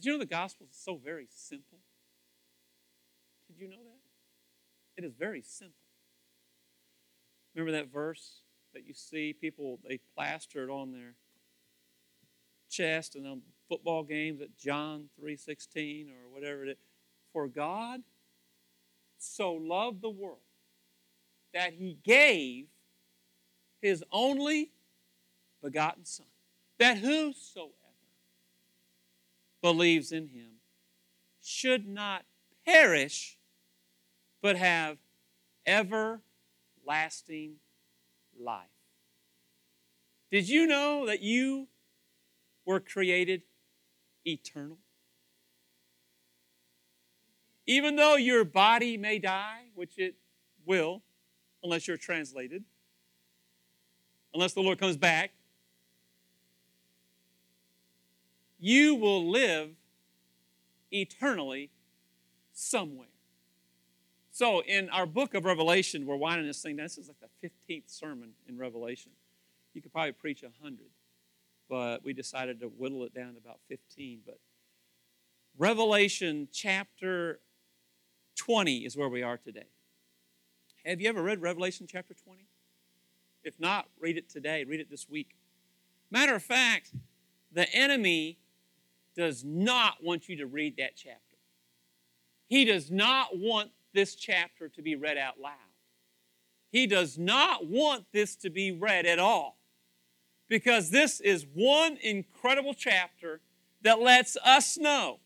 Did you know the gospel is so very simple? Did you know that? It is very simple. Remember that verse that you see people they plaster it on their chest and on football games at John 3:16 or whatever it is. For God so loved the world that he gave his only begotten son that whosoever believes in him should not perish but have everlasting life. Did you know that you were created eternal? Even though your body may die, which it will, unless you're translated, unless the Lord comes back, you will live eternally somewhere. So, in our book of Revelation, we're winding this thing down. This is like the 15th sermon in Revelation. You could probably preach 100, but we decided to whittle it down to about 15. But Revelation chapter 20 is where we are today. Have you ever read Revelation chapter 20? If not, read it today, read it this week. Matter of fact, the enemy does not want you to read that chapter. He does not want this chapter to be read out loud. He does not want this to be read at all because this is one incredible chapter that lets us know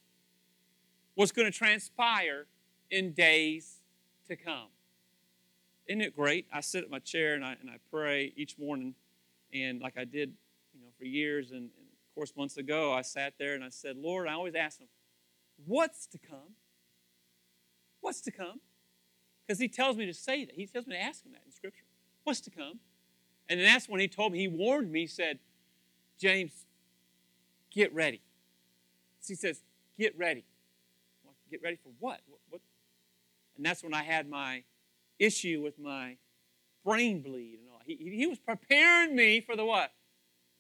what's going to transpire in days to come. Isn't it great? I sit at my chair and I, and I pray each morning, and like I did you know, for years, and, of course, months ago, I sat there and I said, Lord, I always ask him, what's to come? What's to come? Because he tells me to say that. He tells me to ask him that in Scripture. What's to come? And then that's when he told me, he warned me, he said, James, get ready. So he says, get ready. Well, get ready for what? what? What? And that's when I had my issue with my brain bleed and all. He, he was preparing me for the what?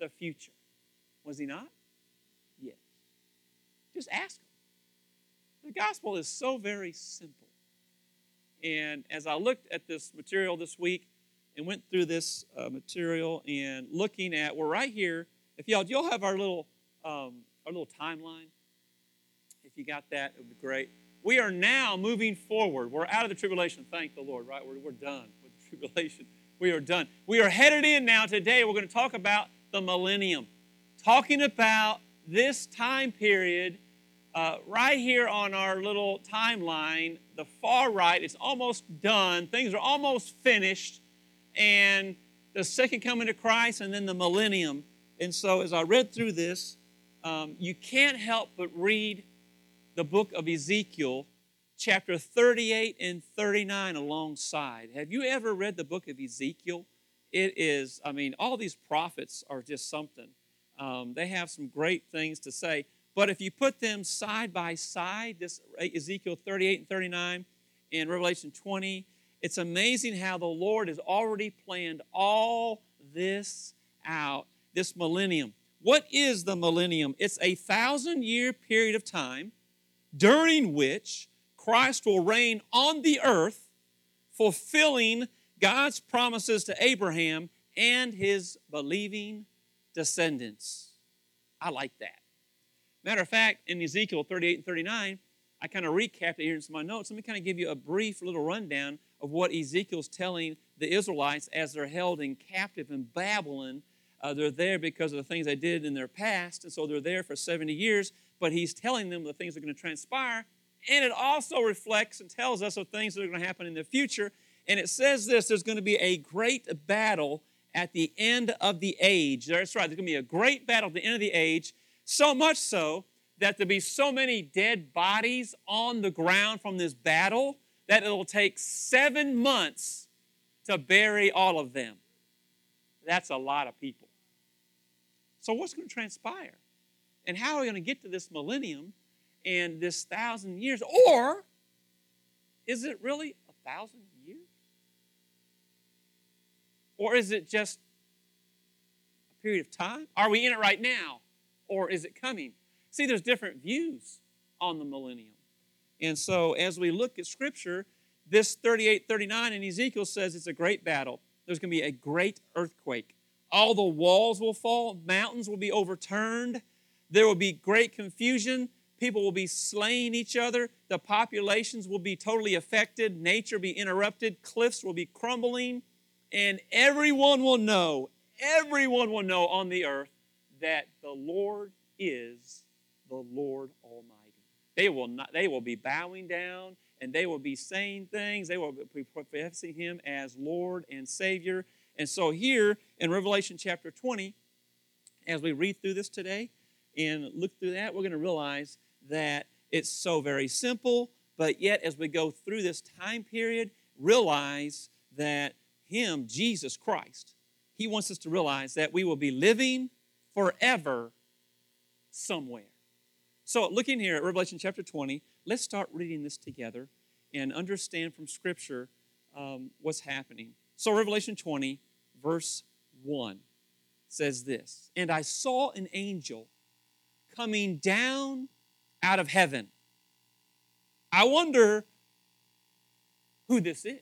The future. Was he not? Yes. Just ask him. The gospel is so very simple. And as I looked at this material this week and went through this uh, material and looking at, we're right here. If y'all, do y'all have our little um, our little timeline? If you got that, it would be great. We are now moving forward. We're out of the tribulation. Thank the Lord, right? We're, we're done with the tribulation. We are done. We are headed in now today. We're going to talk about the millennium, talking about this time period uh, right here on our little timeline, the far right, it's almost done. Things are almost finished. And the second coming of Christ and then the millennium. And so as I read through this, um, you can't help but read the book of Ezekiel, chapter 38 and 39 alongside. Have you ever read the book of Ezekiel? It is, I mean, all these prophets are just something. Um, they have some great things to say. But if you put them side by side, this Ezekiel 38 and 39 and Revelation 20, it's amazing how the Lord has already planned all this out, this millennium. What is the millennium? It's a thousand year period of time during which Christ will reign on the earth, fulfilling God's promises to Abraham and his believing descendants. I like that. Matter of fact, in Ezekiel 38 and 39, I kind of recapped it here in some of my notes. Let me kind of give you a brief little rundown of what Ezekiel's telling the Israelites as they're held in captive in Babylon. Uh, they're there because of the things they did in their past, and so they're there for 70 years, but he's telling them the things that are going to transpire. And it also reflects and tells us of things that are going to happen in the future. And it says this there's going to be a great battle at the end of the age. That's right, there's going to be a great battle at the end of the age so much so that there'll be so many dead bodies on the ground from this battle that it'll take seven months to bury all of them. That's a lot of people. So, what's going to transpire? And how are we going to get to this millennium and this thousand years? Or is it really a thousand? Or is it just a period of time? Are we in it right now? or is it coming? See, there's different views on the millennium. And so as we look at Scripture, this 38 39 in Ezekiel says it's a great battle. There's going to be a great earthquake. All the walls will fall, mountains will be overturned, there will be great confusion. People will be slaying each other. The populations will be totally affected. Nature will be interrupted. Cliffs will be crumbling. And everyone will know, everyone will know on the earth that the Lord is the Lord Almighty. They will not, they will be bowing down and they will be saying things. They will be professing him as Lord and Savior. And so here in Revelation chapter 20, as we read through this today and look through that, we're going to realize that it's so very simple, but yet as we go through this time period, realize that Him, Jesus Christ, He wants us to realize that we will be living forever somewhere. So, looking here at Revelation chapter 20, let's start reading this together and understand from Scripture um, what's happening. So, Revelation 20, verse 1 says this And I saw an angel coming down out of heaven. I wonder who this is,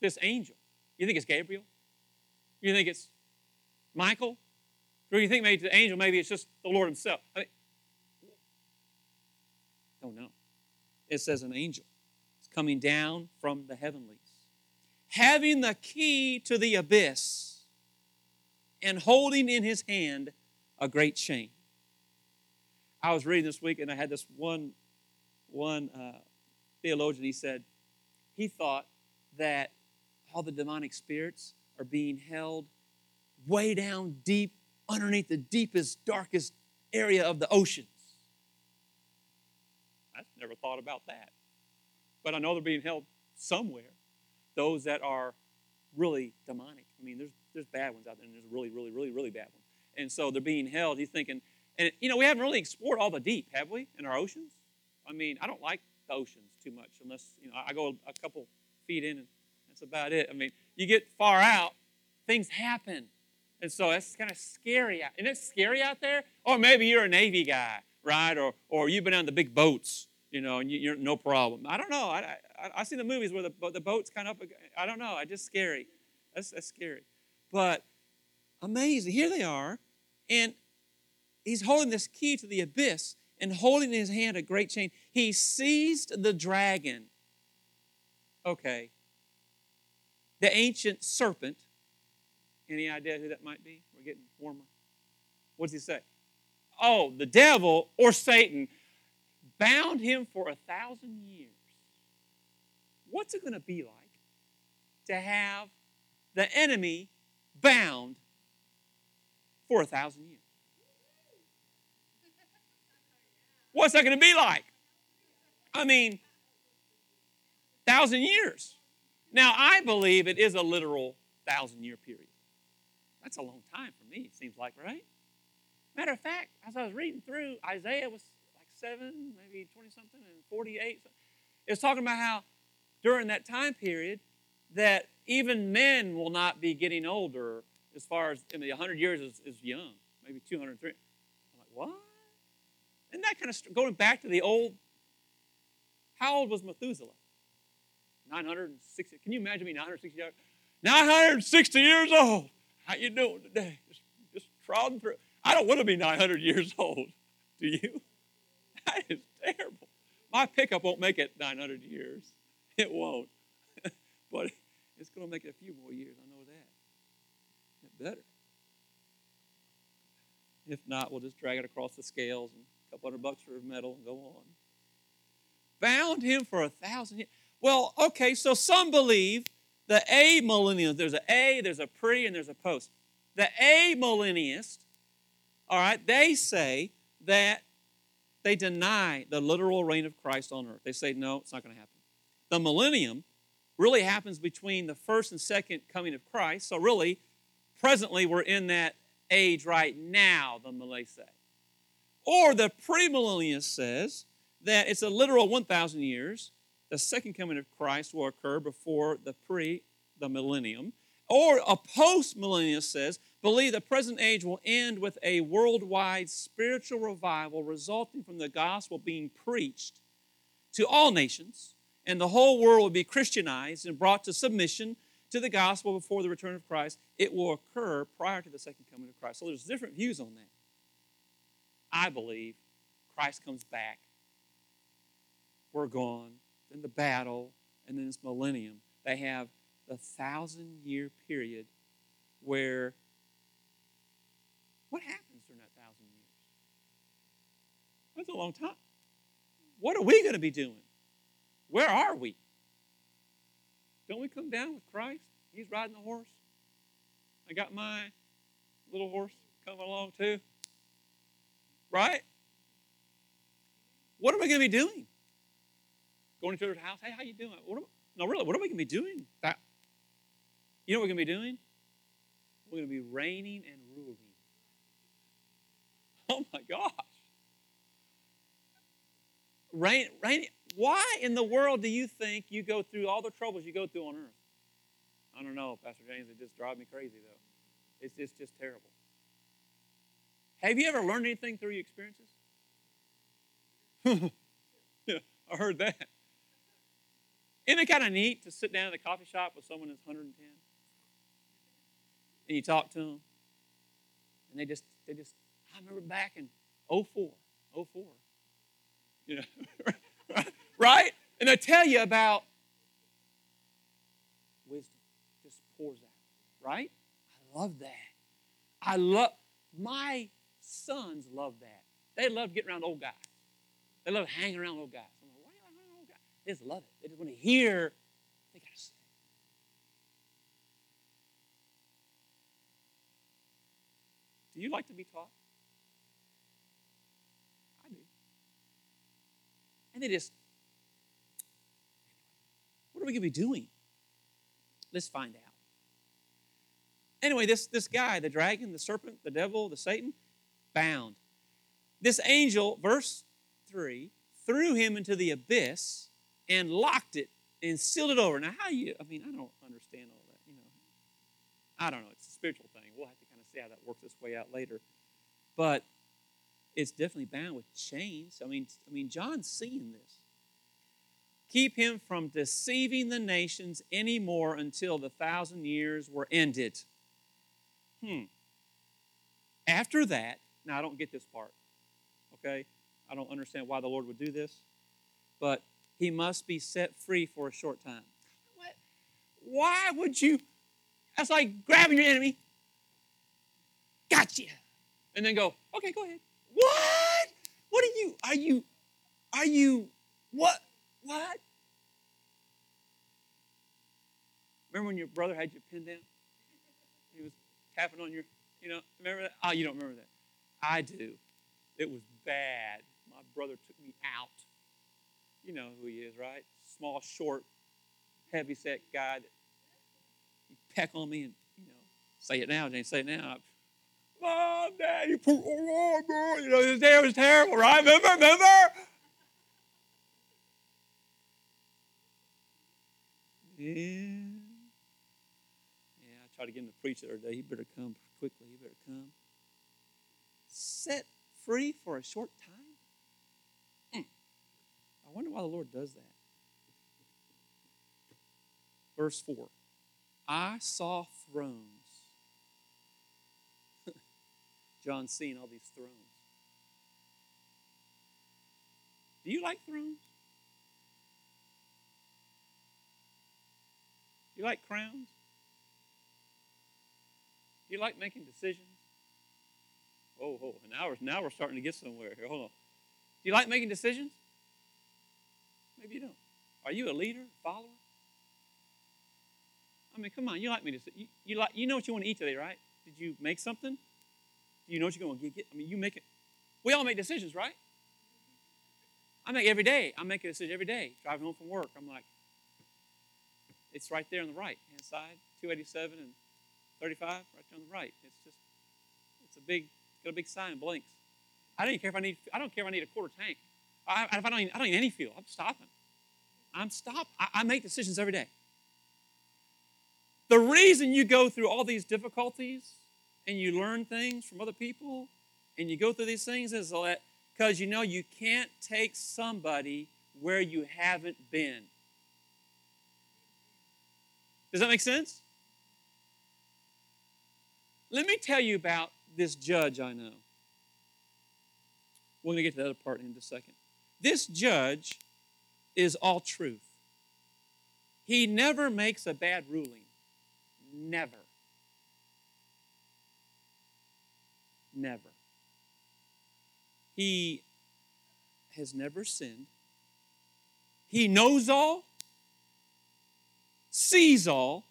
this angel. You think it's Gabriel? You think it's Michael? Or you think maybe the angel, maybe it's just the Lord Himself? I mean, oh no. It says an angel is coming down from the heavenlies, having the key to the abyss, and holding in his hand a great chain. I was reading this week and I had this one, one uh, theologian, he said, he thought that all the demonic spirits are being held way down deep underneath the deepest, darkest area of the oceans. I never thought about that. But I know they're being held somewhere. Those that are really demonic. I mean, there's, there's bad ones out there, and there's really, really, really, really bad ones. And so they're being held. He's thinking, and you know, we haven't really explored all the deep, have we, in our oceans? I mean, I don't like the oceans too much unless, you know, I go a couple feet in and about it. I mean, you get far out, things happen. And so that's kind of scary. Isn't it scary out there? Or maybe you're a Navy guy, right? Or, or you've been on the big boats, you know, and you, are no problem. I don't know. I, I, I see the movies where the, the boat's kind of up. I don't know. It's just scary. That's, that's scary. But amazing. Here they are. And he's holding this key to the abyss and holding in his hand a great chain. He seized the dragon. Okay. The ancient serpent. Any idea who that might be? We're getting warmer. What does he say? Oh, the devil or Satan bound him for a thousand years. What's it going to be like to have the enemy bound for a thousand years? What's that going to be like? I mean, thousand years. Now, I believe it is a literal thousand year period. That's a long time for me, it seems like, right? Matter of fact, as I was reading through, Isaiah was like seven, maybe 20 something, and 48. It was talking about how during that time period that even men will not be getting older as far as, I mean, 100 years is, is young, maybe 203. I'm like, what? Isn't that kind of going back to the old? How old was Methuselah? 960. Can you imagine me 960 years? 960 years old. How you doing today? Just, just trotting through. I don't want to be 900 years old. Do you? That is terrible. My pickup won't make it 900 years. It won't. but it's going to make it a few more years. I know that. It better. If not, we'll just drag it across the scales and a couple hundred bucks for a metal and go on. Bound him for a thousand years. Well, okay, so some believe the amillennialist, there's an A, there's a pre, and there's a post. The amillennialist, all right, they say that they deny the literal reign of Christ on earth. They say, no, it's not going to happen. The millennium really happens between the first and second coming of Christ. So, really, presently, we're in that age right now, the Malay say. Or the premillennialist says that it's a literal 1,000 years. The second coming of Christ will occur before the pre, the millennium. Or a post millennial says believe the present age will end with a worldwide spiritual revival resulting from the gospel being preached to all nations, and the whole world will be Christianized and brought to submission to the gospel before the return of Christ. It will occur prior to the second coming of Christ. So there's different views on that. I believe Christ comes back. We're gone. Then the battle, and then this millennium. They have the thousand year period where what happens during that thousand years? That's a long time. What are we going to be doing? Where are we? Don't we come down with Christ? He's riding the horse. I got my little horse coming along too. Right? What are we going to be doing? Going to other's house. Hey, how you doing? What are, no, really, what are we going to be doing? That, you know what we're going to be doing? We're going to be reigning and ruling. Oh my gosh. Reign, reign, why in the world do you think you go through all the troubles you go through on earth? I don't know, Pastor James. It just drives me crazy, though. It's, it's just terrible. Have you ever learned anything through your experiences? yeah, I heard that. Isn't it kind of neat to sit down at a coffee shop with someone that's 110? And you talk to them, and they just, they just, I remember back in 04, 04. You know, right? And they tell you about wisdom just pours out, right? I love that. I love my sons love that. They love getting around old guys. They love hanging around old guys. They just love it. They just want to hear they got to say. Do you like to be taught? I do. And they just, what are we going to be doing? Let's find out. Anyway, this, this guy, the dragon, the serpent, the devil, the Satan, bound. This angel, verse 3, threw him into the abyss and locked it and sealed it over. Now, how you, I mean, I don't understand all that, you know. I don't know. It's a spiritual thing. We'll have to kind of see how that works its way out later. But it's definitely bound with chains. I mean, I mean, John's seeing this. Keep him from deceiving the nations anymore until the thousand years were ended. Hmm. After that, now I don't get this part, okay? I don't understand why the Lord would do this, but he must be set free for a short time. What? Why would you? That's like grabbing your enemy. Gotcha. And then go, okay, go ahead. What? What are you? Are you? Are you? What? What? Remember when your brother had you pinned down? He was tapping on your, you know, remember that? Oh, you don't remember that. I do. It was bad. My brother took me out. You know who he is, right? Small, short, heavy set guy that you peck on me and, you know, say it now, James, say it now. Mom, Dad, you put, oh, oh, you know, this day was terrible, right? Remember, remember? Yeah. Yeah, I tried to get him to preach the other day. He better come quickly. He better come. Set free for a short time? Wonder why the Lord does that. Verse 4 I saw thrones. John's seeing all these thrones. Do you like thrones? You like crowns? Do You like making decisions? Oh, oh, now we're, now we're starting to get somewhere here. Hold on. Do you like making decisions? Maybe you don't. Are you a leader, follower? I mean, come on, you like me to you, you like you know what you want to eat today, right? Did you make something? Do you know what you're going to get? I mean, you make it. We all make decisions, right? I make every day. I make a decision every day. Driving home from work, I'm like, it's right there on the right hand side, 287 and 35, right there on the right. It's just, it's a big, it's got a big sign, blinks. I don't care if I need, I don't care if I need a quarter tank. I, I don't, need, I don't any fuel. I'm stopping. I'm stopping. I, I make decisions every day. The reason you go through all these difficulties and you learn things from other people and you go through these things is that because you know you can't take somebody where you haven't been. Does that make sense? Let me tell you about this judge I know. We're going to get to other part in just a second. This judge is all truth. He never makes a bad ruling. Never. Never. He has never sinned. He knows all, sees all,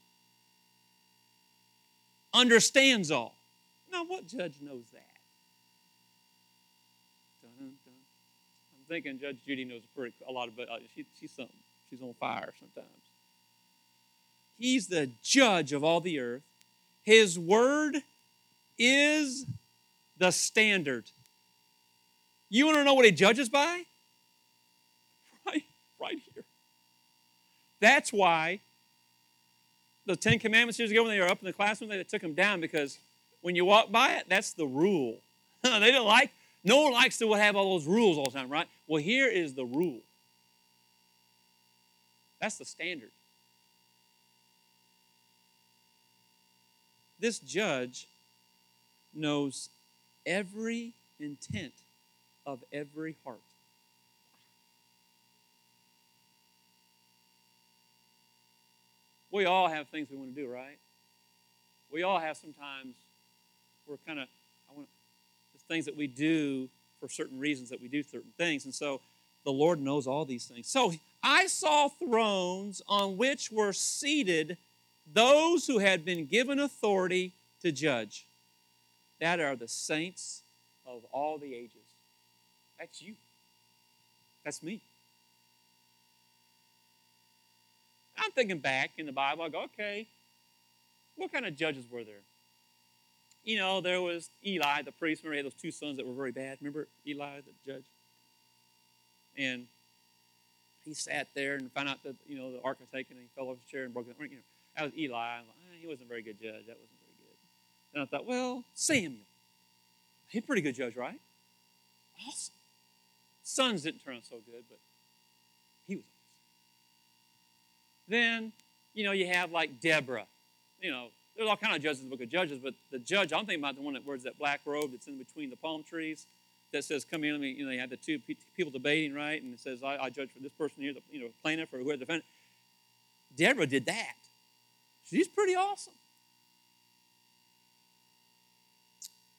understands all. Now, what judge knows that? Thinking Judge Judy knows a, pretty, a lot about. Uh, she, she's something. She's on fire sometimes. He's the judge of all the earth. His word is the standard. You want to know what he judges by? Right, right here. That's why the Ten Commandments years ago when they were up in the classroom, they took them down because when you walk by it, that's the rule. they didn't like, no one likes to have all those rules all the time, right? Well, here is the rule. That's the standard. This judge knows every intent of every heart. We all have things we want to do, right? We all have sometimes we're kind of things that we do for certain reasons that we do certain things, and so the Lord knows all these things. So I saw thrones on which were seated those who had been given authority to judge. That are the saints of all the ages. That's you. That's me. I'm thinking back in the Bible, I go, okay, what kind of judges were there? You know, there was Eli, the priest. Remember, he had those two sons that were very bad. Remember Eli, the judge? And he sat there and found out that, you know, the ark was taken and he fell off his chair and broke it. You know, that was Eli. Like, eh, he wasn't a very good judge. That wasn't very good. And I thought, well, Samuel. He's a pretty good judge, right? Awesome. Sons didn't turn out so good, but he was awesome. Then, you know, you have like Deborah. You know, there's all kind of judges in the book of Judges, but the judge, I'm thinking about the one that wears that black robe that's in between the palm trees that says, "Come in." You know, you had the two people debating, right? And it says, "I, I judge for this person here, the you know plaintiff or whoever the defendant." Deborah did that. She's pretty awesome.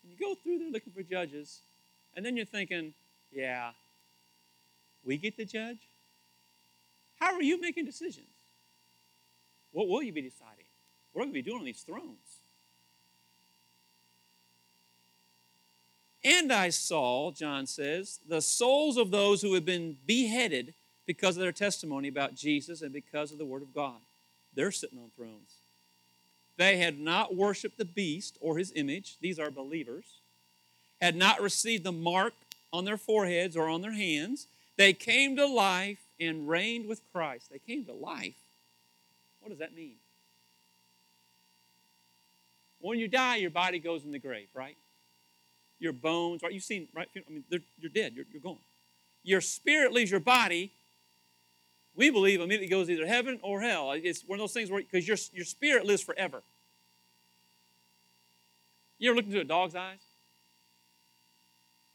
And you go through there looking for judges, and then you're thinking, "Yeah, we get to judge. How are you making decisions? What will you be deciding? What are we going to be doing on these thrones?" And I saw, John says, the souls of those who had been beheaded because of their testimony about Jesus and because of the Word of God. They're sitting on thrones. They had not worshiped the beast or his image, these are believers, had not received the mark on their foreheads or on their hands. They came to life and reigned with Christ. They came to life. What does that mean? When you die, your body goes in the grave, right? Your bones, right? You've seen, right? I mean, you're dead. You're, you're gone. Your spirit leaves your body we believe immediately goes either heaven or hell. It's one of those things where, because your, your spirit lives forever. You ever look into a dog's eyes?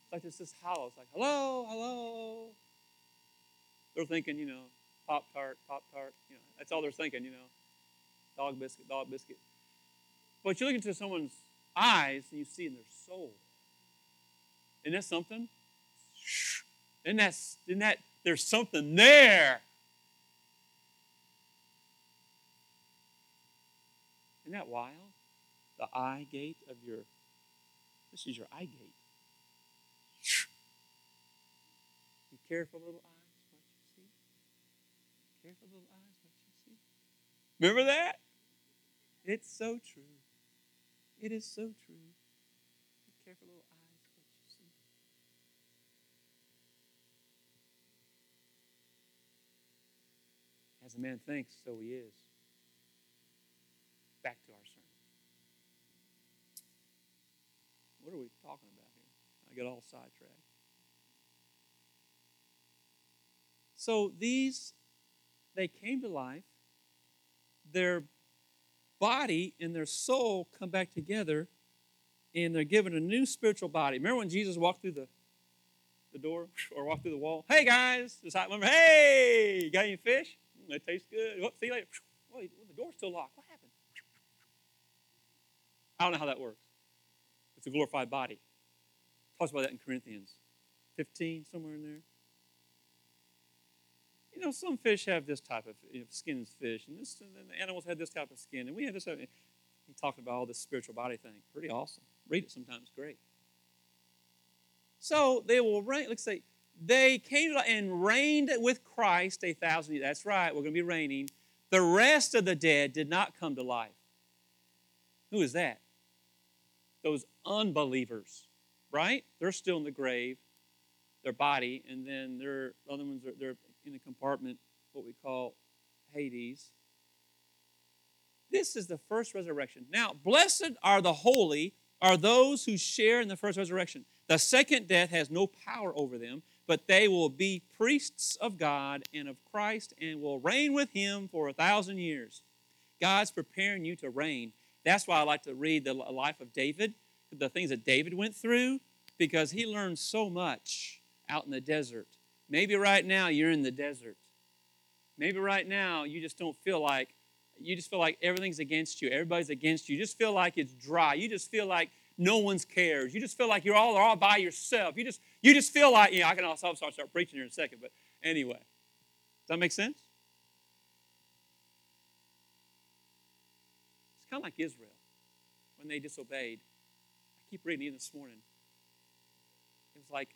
It's like it's this hollow. It's like, hello, hello. They're thinking, you know, Pop Tart, Pop Tart. You know, that's all they're thinking, you know. Dog biscuit, dog biscuit. But you look into someone's eyes and you see in their soul. Isn't that something? Isn't that, isn't that there's something there? Isn't that wild? The eye gate of your, this is your eye gate. Be careful, little eyes, what you see. Careful, little eyes, what you see. Remember that? It's so true. It is so true. Be careful, little eyes, what you see. As a man thinks, so he is back to our sermon. what are we talking about here? I get all sidetracked. So these, they came to life. Their body and their soul come back together, and they're given a new spiritual body. Remember when Jesus walked through the, the door or walked through the wall? Hey guys, remember, hey, got any fish? Mm, they taste good. What, see you later. Well, the door's still locked. What happened? I don't know how that works. It's a glorified body. Talks about that in Corinthians 15, somewhere in there you know, some fish have this type of you know, skin fish, and, this, and the animals have this type of skin, and we have this. Type of, he talked about all this spiritual body thing. Pretty awesome. Read it sometimes. Great. So they will reign. Let's say they came and reigned with Christ a thousand years. That's right. We're going to be reigning. The rest of the dead did not come to life. Who is that? Those unbelievers, right? They're still in the grave, their body, and then their other ones are they're in a compartment, what we call Hades. This is the first resurrection. Now, blessed are the holy, are those who share in the first resurrection. The second death has no power over them, but they will be priests of God and of Christ and will reign with him for a thousand years. God's preparing you to reign. That's why I like to read the life of David, the things that David went through, because he learned so much out in the desert Maybe right now you're in the desert. Maybe right now you just don't feel like you just feel like everything's against you. Everybody's against you. You just feel like it's dry. You just feel like no one's cares. You just feel like you're all, all by yourself. You just you just feel like, you know, I can also start, start preaching here in a second, but anyway. Does that make sense? It's kind of like Israel when they disobeyed. I keep reading even this morning. It was like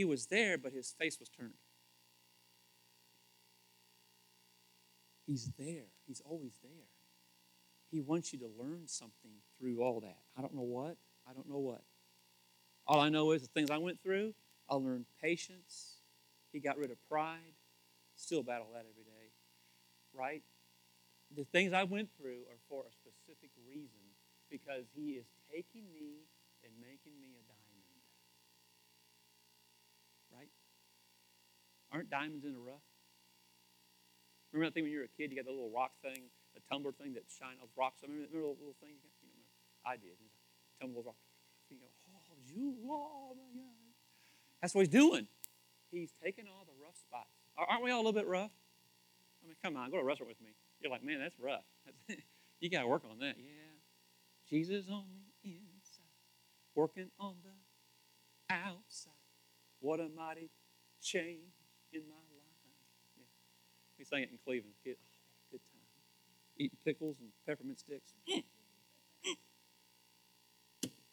he was there, but his face was turned. He's there. He's always there. He wants you to learn something through all that. I don't know what. I don't know what. All I know is the things I went through, I learned patience. He got rid of pride. Still battle that every day. Right? The things I went through are for a specific reason because He is taking me and making me a Aren't diamonds in the rough? Remember that thing when you were a kid? You got the little rock thing, the tumbler thing that shine those rocks. Remember, the little thing? You know, I did. Tumble those rocks. You go, oh, you, oh my God. That's what he's doing. He's taking all the rough spots. Aren't we all a little bit rough? I mean, come on, go to a restaurant with me. You're like, man, that's rough. you got to work on that. Yeah. Jesus on the inside, working on the outside. What a mighty change in my life. Yeah. We sang it in Cleveland. Good, time. Eating pickles and peppermint sticks.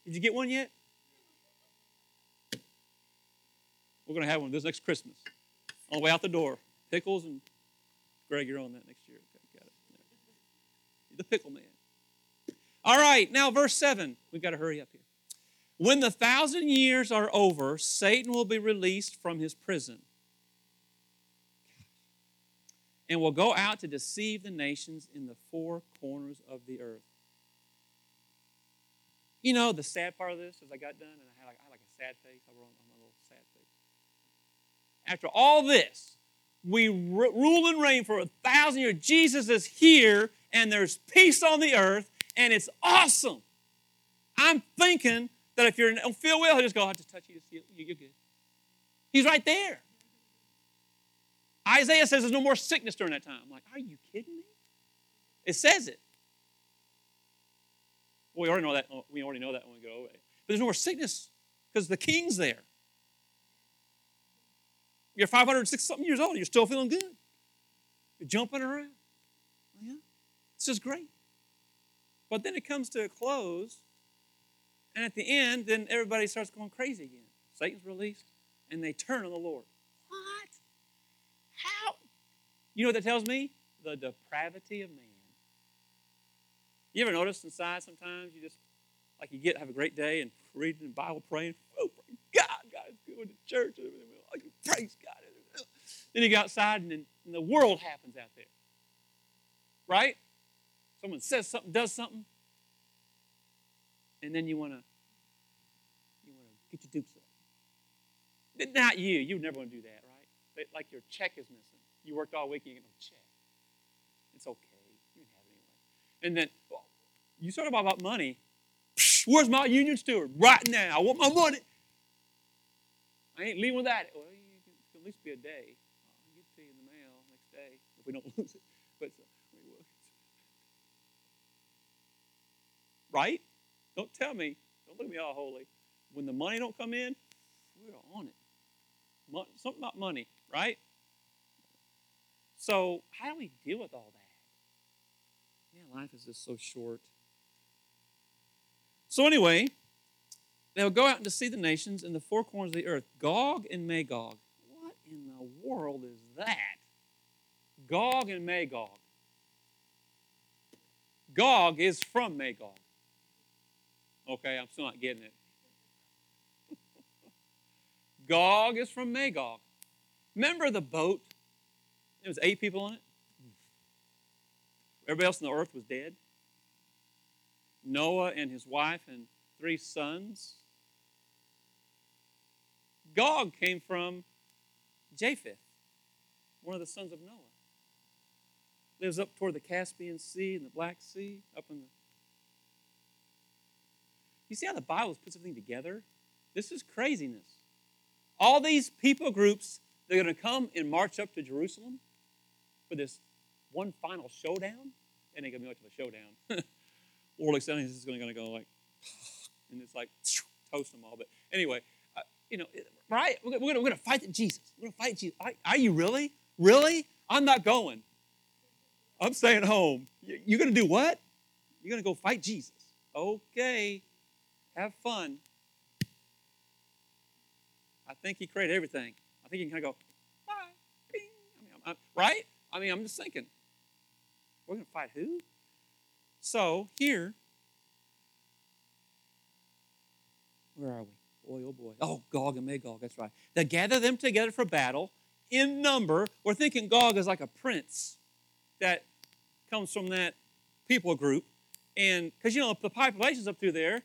Did you get one yet? We're going to have one this next Christmas. On the way out the door. Pickles and Greg, you're on that next year. Okay, got it. Yeah. The pickle man. All right, now verse 7. We've got to hurry up here. When the thousand years are over, Satan will be released from his prison and will go out to deceive the nations in the four corners of the earth. You know, the sad part of this, as I got done, and I had like, I had like a sad face, I wrote on my little sad face. After all this, we rule and reign for a thousand years. Jesus is here, and there's peace on the earth, and it's awesome. I'm thinking that if you don't feel well, he'll just go, I'll just touch you, you're good. He's right there. Isaiah says there's no more sickness during that time. I'm like, are you kidding me? It says it. We already know that. We already know that when we go away. But there's no more sickness because the king's there. You're 506 something years old. You're still feeling good. You're jumping around. Yeah, it's just great. But then it comes to a close, and at the end, then everybody starts going crazy again. Satan's released, and they turn on the Lord. How? You know what that tells me? The depravity of man. You ever notice inside sometimes you just, like you get, have a great day and reading the Bible, praying, oh, praise God, God is good to church. Praise God. Then you go outside and, then, and the world happens out there. Right? Someone says something, does something, and then you want to you want to get your dukes up. Not you. You never want to do that, like your check is missing. You worked all week and you get no check. It's okay. You can have it anyway. And then well, you start about, about money. Where's my union steward? Right now. I want my money. I ain't leaving without it. Well, you can at least be a day. I'll get to you in the mail next day if we don't lose it. But right? Don't tell me. Don't look at me all holy. When the money don't come in, we're on it. Something about money, right? So how do we deal with all that? Yeah, life is just so short. So anyway, they'll go out and to see the nations in the four corners of the earth, Gog and Magog. What in the world is that? Gog and Magog. Gog is from Magog. Okay, I'm still not getting it. Gog is from Magog. Remember the boat? There was eight people on it. Everybody else on the earth was dead. Noah and his wife and three sons. Gog came from Japheth, one of the sons of Noah. Lives up toward the Caspian Sea and the Black Sea, up in the. You see how the Bible puts everything together? This is craziness. All these people groups, they're going to come and march up to Jerusalem for this one final showdown. And ain't going to be much of a showdown. Orly Settings is going to go like, and it's like, toast them all. But anyway, uh, you know, right? We're, we're going to fight Jesus. We're going to fight Jesus. Are, are, you really? Really? I'm not going. I'm staying home. You're going to do what? You're going to go fight Jesus. Okay. Have fun. I think he created everything. I think you can kind of go, bye, bing. I mean, I'm, I'm, right? I mean, I'm just thinking, we're going to fight who? So here, where are we? Boy, oh boy. Oh, Gog and Magog, that's right. They gather them together for battle in number. We're thinking Gog is like a prince that comes from that people group. And because, you know, the population's up through there.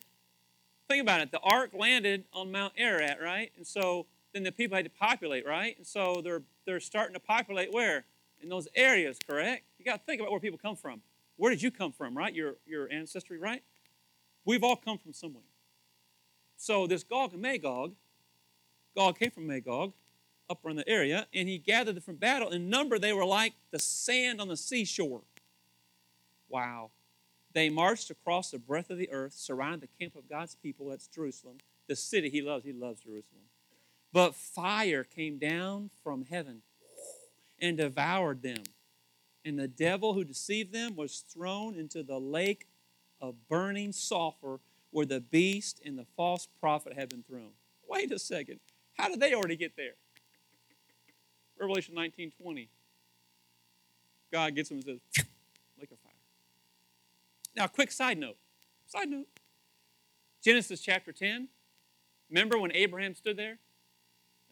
Think about it. The ark landed on Mount Ararat, right? And so then the people had to populate, right? And so they're, they're starting to populate where? In those areas, correct? You got to think about where people come from. Where did you come from, right? Your, your ancestry, right? We've all come from somewhere. So this Gog and Magog, Gog came from Magog, up in the area, and he gathered them from battle. In number, they were like the sand on the seashore. Wow. They marched across the breadth of the earth, surrounded the camp of God's people, that's Jerusalem, the city he loves. He loves Jerusalem. But fire came down from heaven and devoured them and the devil who deceived them was thrown into the lake of burning sulfur where the beast and the false prophet had been thrown. Wait a second. How did they already get there? Revelation 19 20. God gets them and says, lake of fire. Now, quick side note. Side note. Genesis chapter 10. Remember when Abraham stood there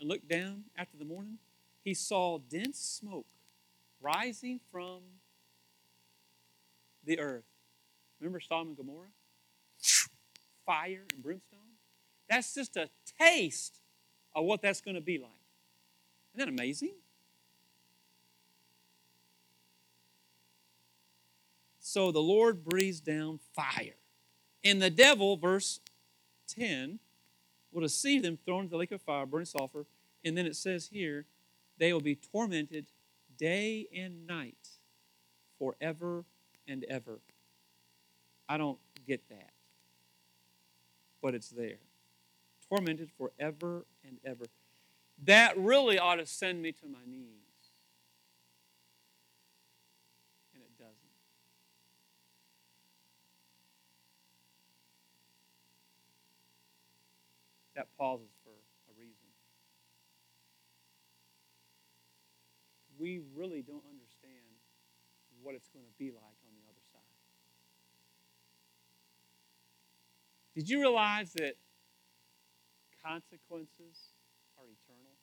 and looked down after the morning? He saw dense smoke rising from the earth. Remember Sodom and Gomorrah? Fire and brimstone? That's just a taste of what that's going to be like. Isn't that amazing? So the Lord breathes down fire. And the devil, verse 10, will deceive them, thrown into the lake of fire, burning sulfur. And then it says here, they will be tormented day and night forever and ever. I don't get that, but it's there. Tormented forever and ever. That really ought to send me to my knees. And it doesn't. That pauses for a reason. we really don't understand what it's going to be like on the other side. Did you realize that consequences are eternal?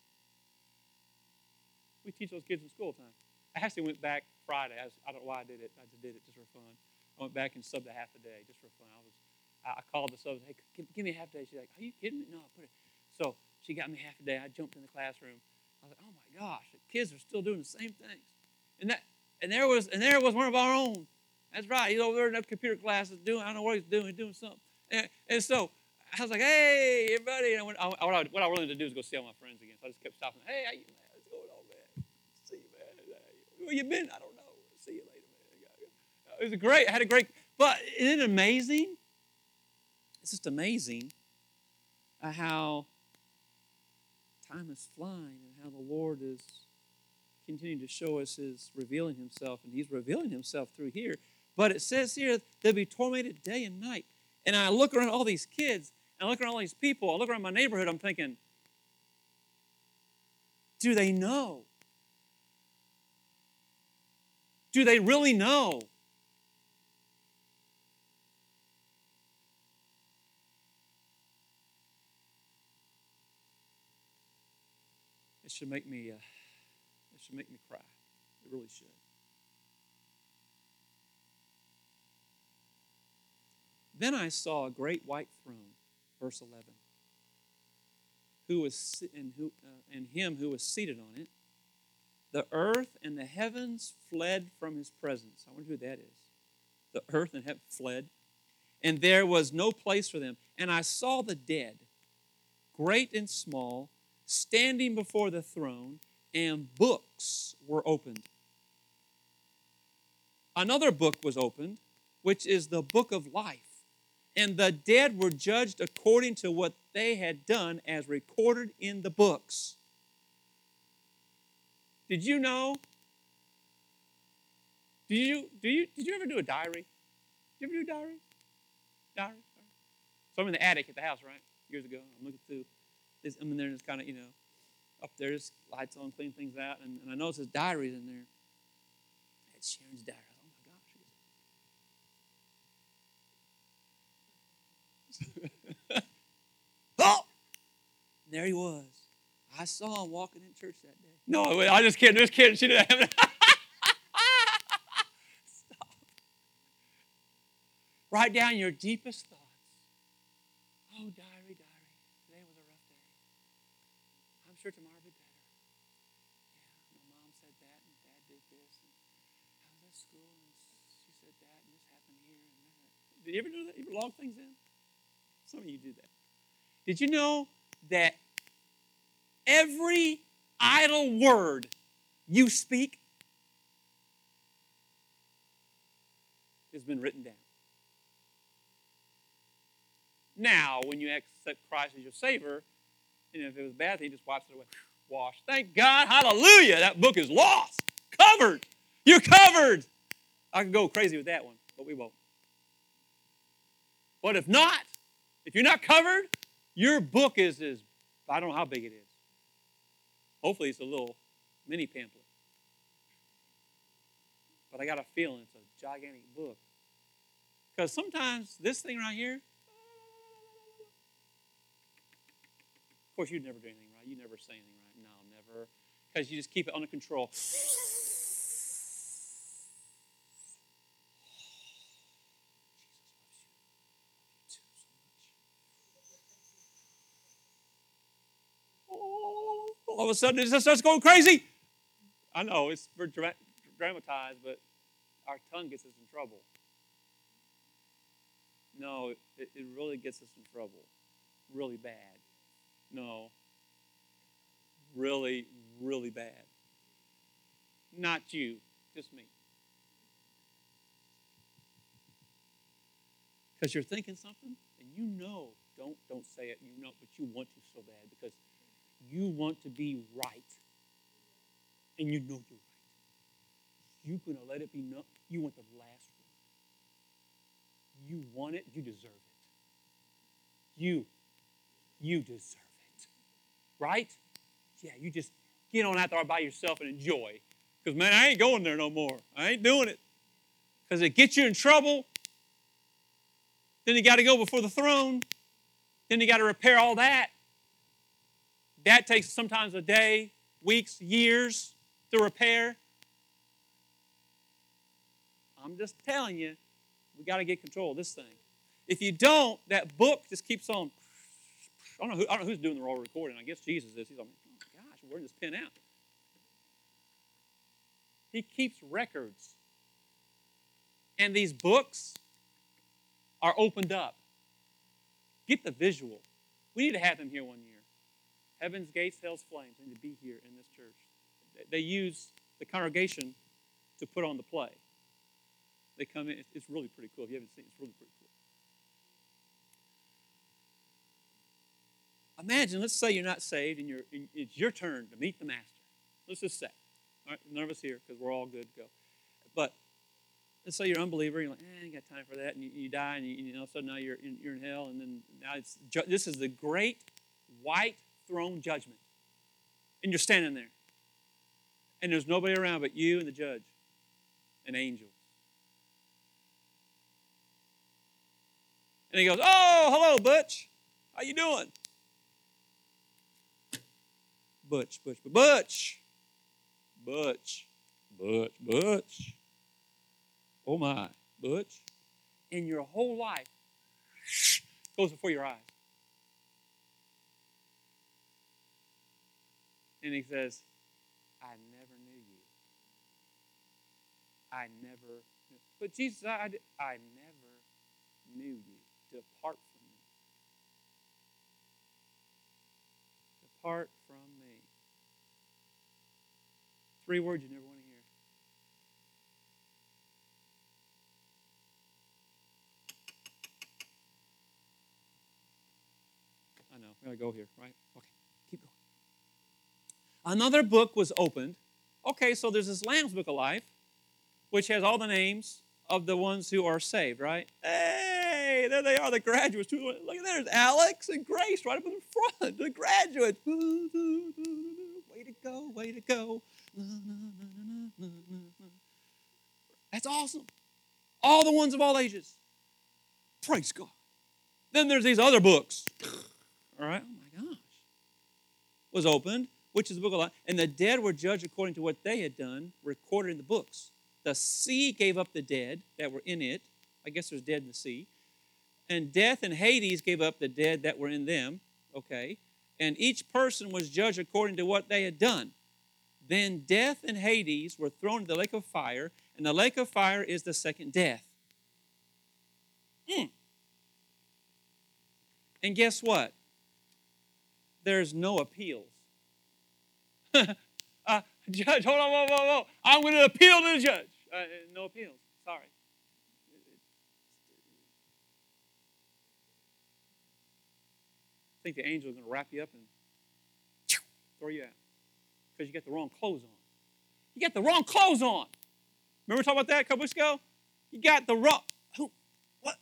We teach those kids in school time. I actually went back Friday. I, was, I don't know why I did it. I just did it just for fun. I went back and subbed a half a day just for fun. I was I called the sub. Hey, give, me a half day. She's like, Are you kidding me? No, I put it. So She got me half a day. I jumped in the classroom. I was like, oh my gosh, the kids are still doing the same things. And that and there was and there was one of our own. That's right. He's over there in the computer classes doing, I don't know what he's doing, he's doing something. And, and so I was like, hey, everybody. And I went, I, what, I, what I wanted to do is go see all my friends again. So I just kept stopping. Hey, how you, man? What's going on, man? See you, man. Where you been? I don't know. See you later, man. It was great. I had a great, but isn't it amazing? It's just amazing uh, how time is flying and how the Lord is continuing to show us his revealing himself, and he's revealing himself through here. But it says here they'll be tormented day and night. And I look around all these kids, and I look around all these people, I look around my neighborhood, I'm thinking, do they know? Do they really know? Should make me, uh, it should make me cry. It really should. Then I saw a great white throne, verse 11, who was and who uh, and him who was seated on it. The earth and the heavens fled from his presence. I wonder who that is. The earth and heaven fled, and there was no place for them. And I saw the dead, great and small, standing before the throne, and books were opened. Another book was opened, which is the book of life and the dead were judged according to what they had done as recorded in the books. Did you know? Do you do you did you ever do a diary? Did you ever do diaries? Diary? So I'm in the attic at the house, right? Years ago. I'm looking through I'm in there just kind of, you know, up there, just lights on, clean things out, and, and I noticed his diaries in there. It's Sharon's diary. oh! my gosh! And oh! there he was. I saw him walking in church that day. No, I just kidding. Just kidding. She didn't have it. Stop. Write down your deepest thoughts. Oh, diary. Today was a rough day. I'm sure tomorrow will be better. Yeah, my mom said that, and dad did this. And I was at school, and she said that, and this happened here. And that. Did you ever do that? You ever log things in? Some of you do that. Did you know that every idle word you speak has been written down? Now, when you accept Christ as your Savior, and if it was bad, he just wipes it away. Wash. Thank God. Hallelujah. That book is lost. Covered. You're covered. I could go crazy with that one, but we won't. But if not, if you're not covered, your book is as, I don't know how big it is. Hopefully it's a little mini pamphlet. But I got a feeling it's a gigantic book. Because sometimes this thing right here, course, you'd never do anything right. You never say anything right. No, never. Because you just keep it under control. all of a sudden it just starts going crazy. I know it's dramatized, but our tongue gets us in trouble. No, it, it really gets us in trouble. Really bad. No. Really, really bad. Not you, just me. Because you're thinking something and you know, don't don't say it, you know, but you want to so bad because you want to be right. And you know you're right. You're to let it be known. You want the last word. You want it, you deserve it. You, you deserve it. Right? Yeah, you just get on out there by yourself and enjoy. Because, man, I ain't going there no more. I ain't doing it. Because it gets you in trouble. Then you got to go before the throne. Then you got to repair all that. That takes sometimes a day, weeks, years to repair. I'm just telling you, we got to get control of this thing. If you don't, that book just keeps on I don't know, who, I don't know who's doing the roll recording. I guess Jesus is. He's like, oh gosh, where'd this pen out? He keeps records. And these books are opened up. Get the visual. We need to have them here one year. Heaven's Gates, Hell's Flames. Need to be here in this church. They use the congregation to put on the play. They come in. It's really pretty cool. If you haven't seen it, it's really pretty cool. Imagine, let's say you're not saved and it's your turn to meet the Master. Let's just say. All right, none of us here because we're all good to go. But let's say you're an unbeliever. You're like, eh, I ain't got time for that, and you, you die, and you, you know, so now you're in, you're in hell, and then now it's this is the great white throne judgment, and you're standing there, and there's nobody around but you and the judge, and angels. And he goes, "Oh, hello, Butch. How you doing?" Butch, Butch, Butch, Butch, Butch, Butch. Oh my, Butch. And your whole life goes before your eyes. And he says, I never knew you. I never knew. But Jesus, I, I never knew you. Depart from me. Depart from me. Three words you never want to hear. I know. We gotta go here, right? Okay, keep going. Another book was opened. Okay, so there's this Lamb's Book of Life, which has all the names of the ones who are saved, right? Hey, there they are, the graduates. Look there's Alex and Grace right up in the front, the graduates. Way to go, way to go. That's awesome. All the ones of all ages. Praise God. Then there's these other books. All right, oh my gosh. Was opened, which is the book of life, and the dead were judged according to what they had done, recorded in the books. The sea gave up the dead that were in it. I guess there's dead in the sea. And death and Hades gave up the dead that were in them. Okay. And each person was judged according to what they had done. Then death and Hades were thrown into the lake of fire, and the lake of fire is the second death. Mm. And guess what? There's no appeals. uh, judge, hold on, whoa, whoa, whoa. I'm going to appeal to the judge. Uh, no appeals. Sorry. I think the angel is going to wrap you up and throw you out because you got the wrong clothes on. You got the wrong clothes on. Remember talking about that a couple weeks ago? You got the wrong. Who? What?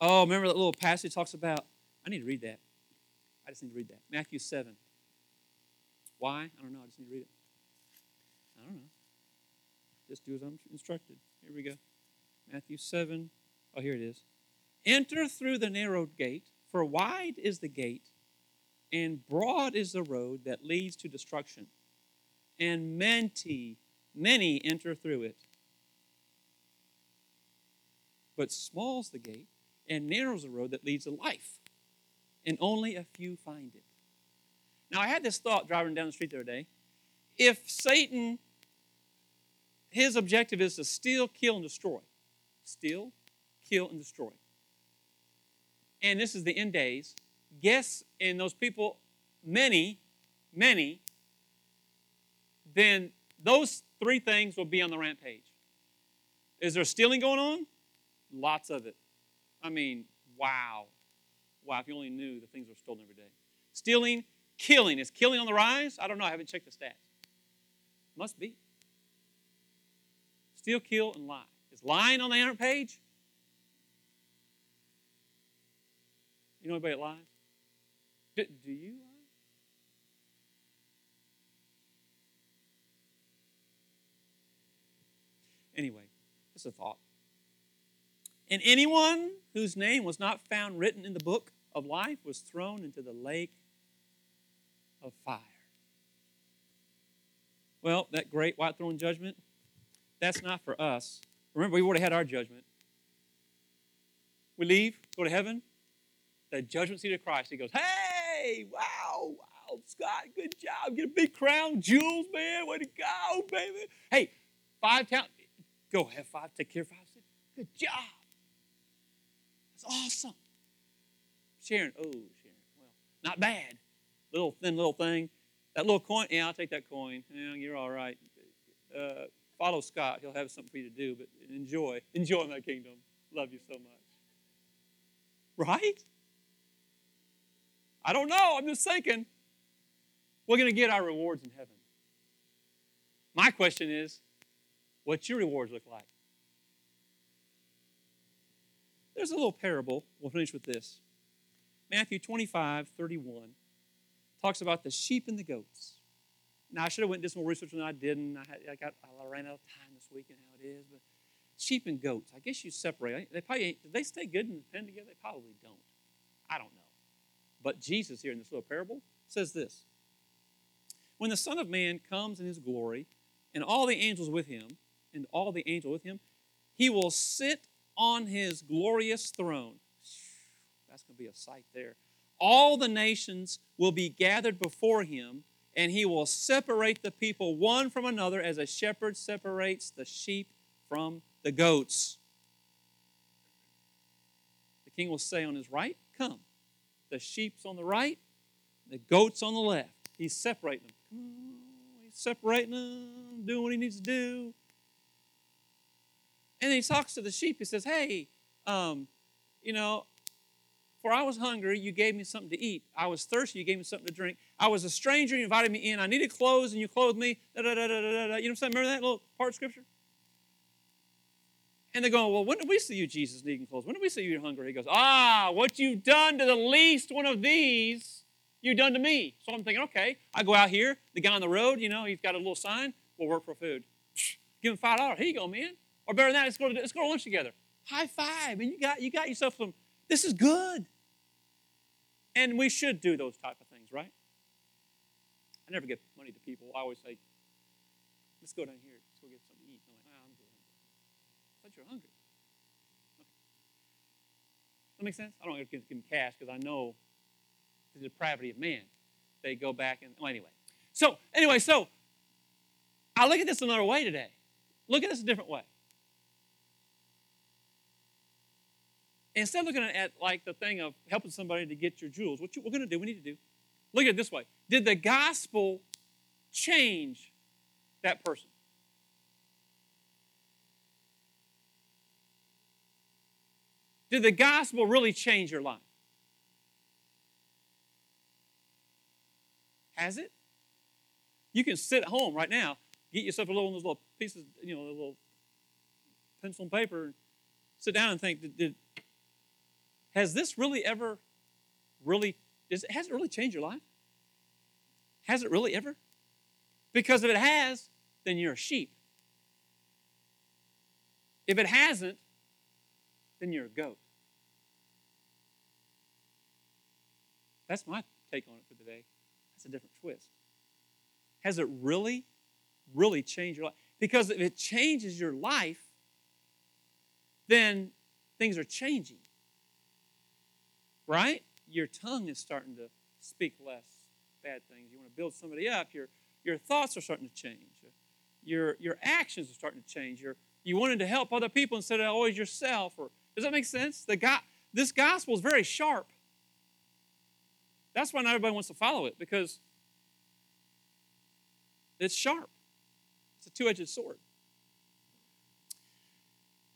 Oh, remember that little passage talks about. I need to read that. I just need to read that. Matthew 7. Why? I don't know. I just need to read it. I don't know. Just do as I'm instructed. Here we go. Matthew 7. Oh, here it is. Enter through the narrow gate, for wide is the gate and broad is the road that leads to destruction, and many, many enter through it. But small's the gate, and narrow's the road that leads to life, and only a few find it. Now, I had this thought driving down the street the other day. If Satan, his objective is to steal, kill, and destroy, steal, kill, and destroy. And this is the end days guess in those people, many, many, then those three things will be on the rampage. Is there stealing going on? Lots of it. I mean, wow. Wow, if you only knew the things that are stolen every day. Stealing, killing. Is killing on the rise? I don't know. I haven't checked the stats. Must be. Steal, kill, and lie. Is lying on the errant page? You know anybody that lies? Do, do you? Anyway, just a thought. And anyone whose name was not found written in the book of life was thrown into the lake of fire. Well, that great white throne judgment, that's not for us. Remember, we already had our judgment. We leave, go to heaven, the judgment seat of Christ. He goes, Hey, wow, wow, Scott, good job. Get a big crown, jewels, man. Way to go, baby. Hey, five towns. Go have five, take care of five cities. Good job. That's awesome. Sharon, oh, Sharon, well, not bad. Little thin little thing. That little coin, yeah, I'll take that coin. Yeah, you're all right. Uh, follow Scott. He'll have something for you to do, but enjoy. Enjoy my kingdom. Love you so much. Right? I don't know. I'm just thinking. We're going to get our rewards in heaven. My question is what's your rewards look like? There's a little parable. We'll finish with this. Matthew 25, 31 talks about the sheep and the goats. Now, I should have went and did some more research than I didn't. I, had, I, got, I ran out of time this week and how it is. But sheep and goats, I guess you separate. They probably do they stay good and pen together? They probably don't. I don't know. But Jesus here in this little parable says this. When the Son of Man comes in his glory, and all the angels with him, and all the angels with him, he will sit on his glorious throne. That's going to be a sight there. All the nations will be gathered before him, and he will separate the people one from another as a shepherd separates the sheep from the goats. The king will say on his right, Come. The sheep's on the right, the goats on the left. He's separating them. He's separating them, doing what he needs to do. And he talks to the sheep. He says, Hey, um, you know, for I was hungry, you gave me something to eat. I was thirsty, you gave me something to drink. I was a stranger, you invited me in. I needed clothes, and you clothed me. Da, da, da, da, da, da. You know what I'm saying? Remember that little part of Scripture? And they're going, Well, when did we see you, Jesus, needing clothes? When did we see you hungry? He goes, Ah, what you've done to the least one of these, you've done to me. So I'm thinking, okay, I go out here, the guy on the road, you know, he's got a little sign, we'll work for food. Give him five dollars. Here you go, man. Or better than that, let's go to, let's go to lunch together. High five. And you got you got yourself some, this is good. And we should do those type of things, right? I never give money to people. I always say, let's go down here. Let's go get something to eat. And I'm like, ah, I'm good. I thought you were hungry. Okay. That make sense? I don't give, give them cash because I know the depravity of man. They go back and, well, anyway. So, anyway, so I look at this another way today. Look at this a different way. instead of looking at like the thing of helping somebody to get your jewels, what you, we're going to do, we need to do, look at it this way. Did the gospel change that person? Did the gospel really change your life? Has it? You can sit at home right now, get yourself a little one of those little pieces, you know, a little pencil and paper, and sit down and think, did, did, has this really ever really, has it really changed your life? Has it really ever? Because if it has, then you're a sheep. If it hasn't, then you're a goat. That's my take on it for today. That's a different twist. Has it really, really changed your life? Because if it changes your life, then things are changing right? Your tongue is starting to speak less bad things. You want to build somebody up. Your, your thoughts are starting to change. Your, your actions are starting to change. Your, you wanted to help other people instead of always yourself. Or, does that make sense? The God, this gospel is very sharp. That's why not everybody wants to follow it because it's sharp. It's a two edged sword.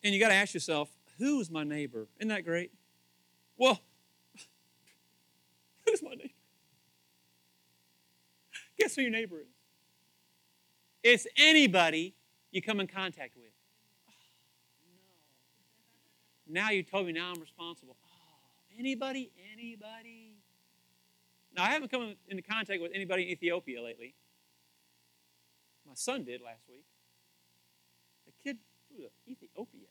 And you got to ask yourself, who is my neighbor? Isn't that great? Well, Who's my neighbor? Guess who your neighbor is? It's anybody you come in contact with. No. Now you told me now I'm responsible. Oh, anybody? Anybody? Now, I haven't come into contact with anybody in Ethiopia lately. My son did last week. A kid flew to Ethiopia.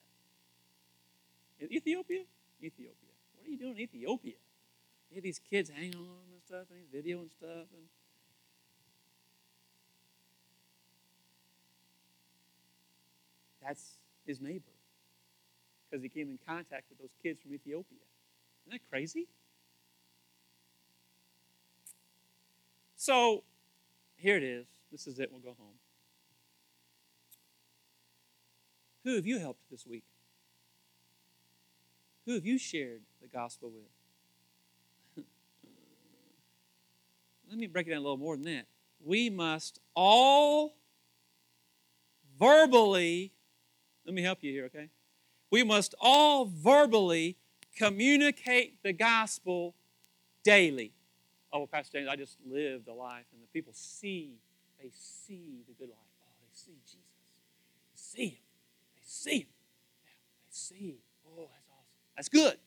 Ethiopia? Ethiopia. What are you doing in Ethiopia? You have these kids hanging on and stuff, and he's videoing stuff. And that's his neighbor because he came in contact with those kids from Ethiopia. Isn't that crazy? So here it is. This is it. We'll go home. Who have you helped this week? Who have you shared the gospel with? Let me break it down a little more than that. We must all verbally, let me help you here, okay? We must all verbally communicate the gospel daily. Oh, Pastor James, I just lived a life, and the people see, they see the good life. Oh, they see Jesus. They see him. They see him. Yeah, they see. Oh, that's awesome. That's good.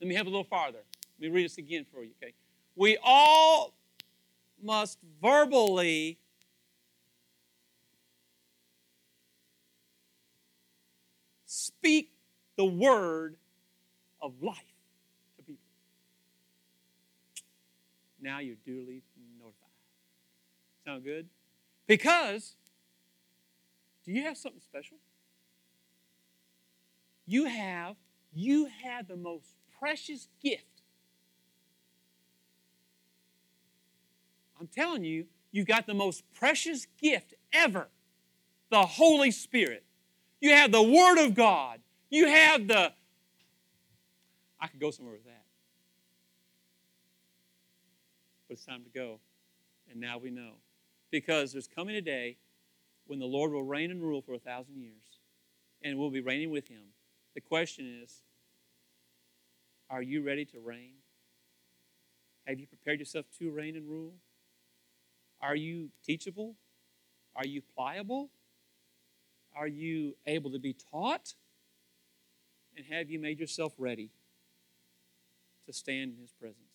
Let me have a little farther. Let me read this again for you, okay? We all must verbally speak the word of life to people. Now you're duly notified. Sound good? Because, do you have something special? You have, you have the most precious gift. I'm telling you, you've got the most precious gift ever the Holy Spirit. You have the Word of God. You have the. I could go somewhere with that. But it's time to go. And now we know. Because there's coming a day when the Lord will reign and rule for a thousand years. And we'll be reigning with Him. The question is are you ready to reign? Have you prepared yourself to reign and rule? Are you teachable? Are you pliable? Are you able to be taught? And have you made yourself ready to stand in His presence?